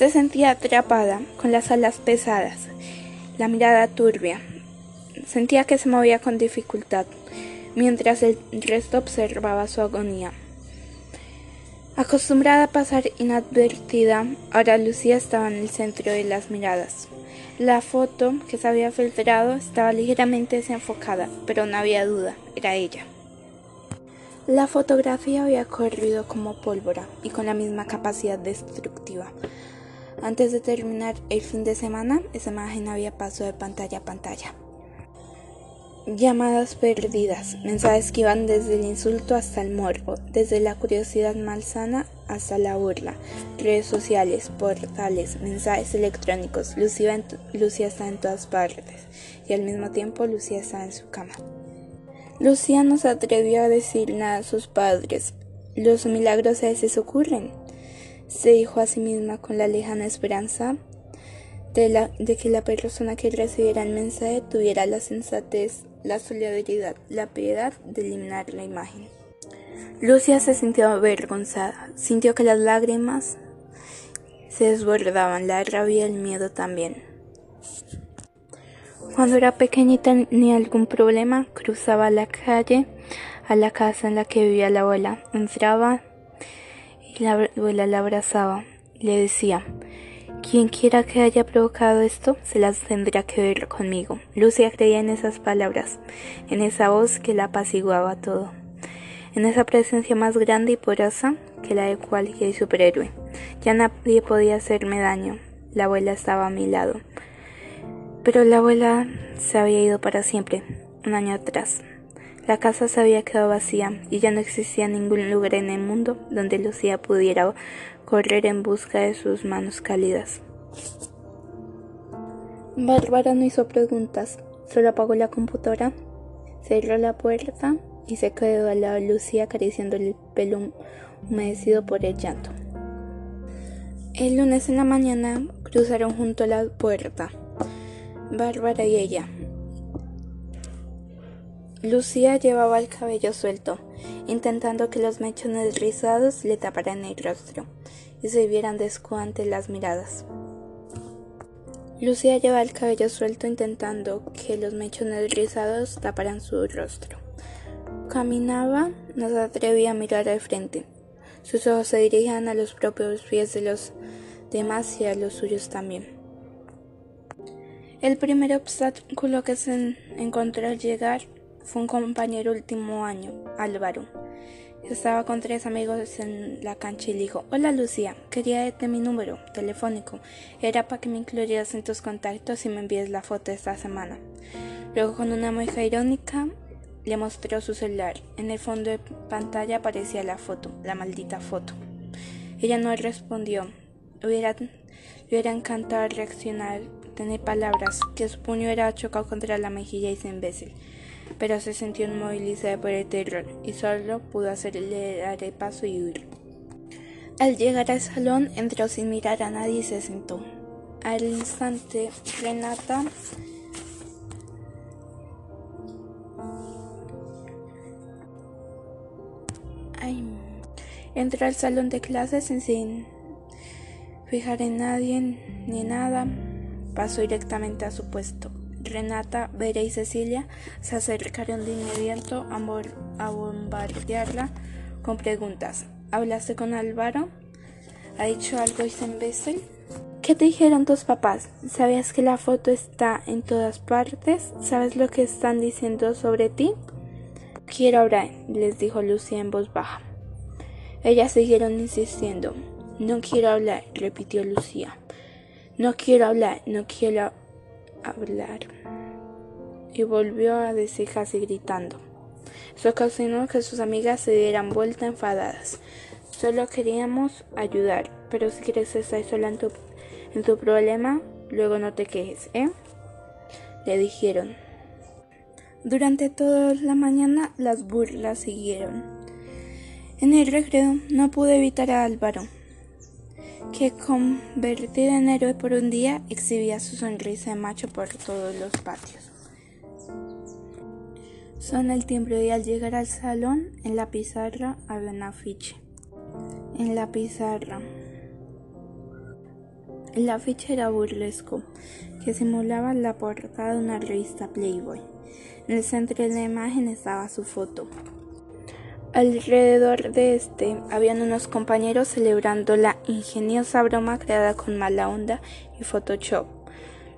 Se sentía atrapada, con las alas pesadas, la mirada turbia. Sentía que se movía con dificultad, mientras el resto observaba su agonía. Acostumbrada a pasar inadvertida, ahora Lucía estaba en el centro de las miradas. La foto que se había filtrado estaba ligeramente desenfocada, pero no había duda, era ella. La fotografía había corrido como pólvora y con la misma capacidad destructiva. Antes de terminar el fin de semana, esa imagen había pasado de pantalla a pantalla. Llamadas perdidas, mensajes que iban desde el insulto hasta el morbo, desde la curiosidad malsana hasta la burla, redes sociales, portales, mensajes electrónicos. Lucía, estaba en todas partes y al mismo tiempo Lucía estaba en su cama. Lucía no se atrevió a decir nada a sus padres. Los milagros a veces ocurren, se dijo a sí misma con la lejana esperanza de, de que la persona que recibiera el mensaje tuviera la sensatez la solidaridad, la piedad de eliminar la imagen. Lucia se sintió avergonzada, sintió que las lágrimas se desbordaban, la rabia y el miedo también. Cuando era pequeña y tenía algún problema, cruzaba la calle a la casa en la que vivía la abuela, entraba la abuela la abrazaba, le decía, quien quiera que haya provocado esto, se las tendrá que ver conmigo. Lucia creía en esas palabras, en esa voz que la apaciguaba todo, en esa presencia más grande y porosa que la de cualquier superhéroe. Ya nadie podía hacerme daño. La abuela estaba a mi lado. Pero la abuela se había ido para siempre, un año atrás. La casa se había quedado vacía y ya no existía ningún lugar en el mundo donde Lucía pudiera correr en busca de sus manos cálidas. Bárbara no hizo preguntas, solo apagó la computadora, cerró la puerta y se quedó al lado de Lucía acariciando el pelo humedecido por el llanto. El lunes en la mañana cruzaron junto a la puerta, Bárbara y ella. Lucía llevaba el cabello suelto, intentando que los mechones rizados le taparan el rostro y se vieran descuantes las miradas. Lucía llevaba el cabello suelto intentando que los mechones rizados taparan su rostro. Caminaba, no se atrevía a mirar al frente. Sus ojos se dirigían a los propios pies de los demás y a los suyos también. El primer obstáculo que se encontró al llegar fue un compañero último año, Álvaro. Estaba con tres amigos en la cancha y le dijo, Hola Lucía, quería darte mi número telefónico. Era para que me incluyeras en tus contactos y me envíes la foto esta semana. Luego con una mueca irónica le mostró su celular. En el fondo de pantalla aparecía la foto, la maldita foto. Ella no respondió. Hubiera, hubiera encantado reaccionar, tener palabras, que su puño era chocado contra la mejilla y se imbécil pero se sintió inmovilizada por el terror y solo pudo hacerle dar el paso y huir. Al llegar al salón, entró sin mirar a nadie y se sentó. Al instante, Renata entró al salón de clases sin fijar en nadie ni nada. Pasó directamente a su puesto. Renata, Vera y Cecilia se acercaron de inmediato a, bombardearla con preguntas. ¿Hablaste con Álvaro? ¿Ha dicho algo imbécil? ¿Qué te dijeron tus papás? ¿Sabías que la foto está en todas partes? ¿Sabes lo que están diciendo sobre ti? Quiero hablar, les dijo Lucía en voz baja. Ellas siguieron insistiendo. No quiero hablar, repitió Lucía. No quiero hablar, no quiero hablar. Y volvió a decir casi gritando. Eso ocasionó que sus amigas se dieran vuelta enfadadas. Solo queríamos ayudar, pero si quieres estar sola en tu, en tu problema, luego no te quejes, ¿eh? Le dijeron. Durante toda la mañana las burlas siguieron. En el recreo no pude evitar a Álvaro que convertido en héroe por un día exhibía su sonrisa de macho por todos los patios. Son el timbre y al llegar al salón, en la pizarra había un afiche. En la pizarra. El afiche era burlesco, que simulaba la portada de una revista Playboy. En el centro de la imagen estaba su foto. Alrededor de este habían unos compañeros celebrando la ingeniosa broma creada con mala onda y Photoshop.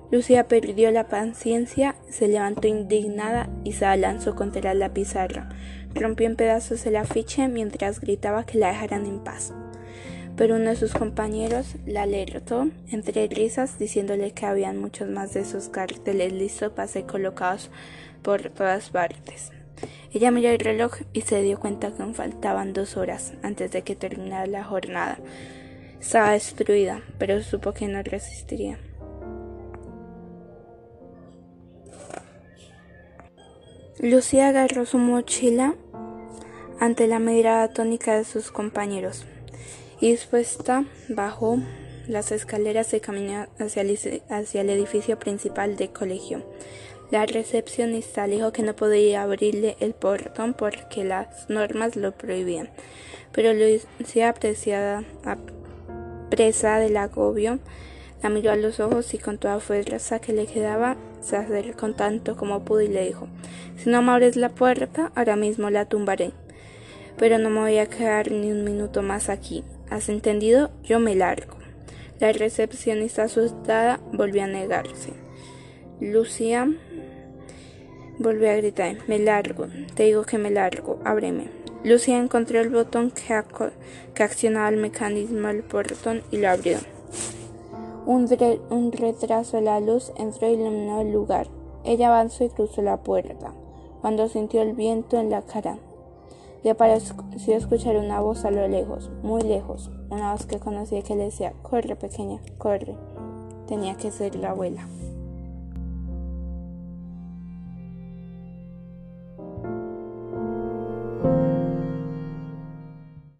Lucía perdió la paciencia, se levantó indignada y se abalanzó contra la pizarra. Rompió en pedazos el afiche mientras gritaba que la dejaran en paz pero uno de sus compañeros la alertó entre risas diciéndole que habían muchos más de esos carteles listos para ser colocados por todas partes. Ella miró el reloj y se dio cuenta que faltaban dos horas antes de que terminara la jornada. Estaba destruida, pero supo que no resistiría. Lucía agarró su mochila ante la mirada tónica de sus compañeros y dispuesta bajó las escaleras y caminó hacia el edificio principal del colegio. La recepcionista dijo que no podía abrirle el portón porque las normas lo prohibían. Pero Lucía, apreciada, presa del agobio, la miró a los ojos y con toda fuerza que le quedaba se acercó tanto como pudo y le dijo Si no me abres la puerta, ahora mismo la tumbaré. Pero no me voy a quedar ni un minuto más aquí. ¿Has entendido? Yo me largo. La recepcionista asustada volvió a negarse. Lucía volvió a gritar, me largo, te digo que me largo, ábreme. Lucía encontró el botón que, accionaba el mecanismo del portón y lo abrió. Un, un retraso de la luz entró y iluminó el lugar. Ella avanzó y cruzó la puerta, cuando sintió el viento en la cara. Le pareció escuchar una voz a lo lejos, muy lejos, una voz que conocía que le decía, corre pequeña, corre. Tenía que ser la abuela.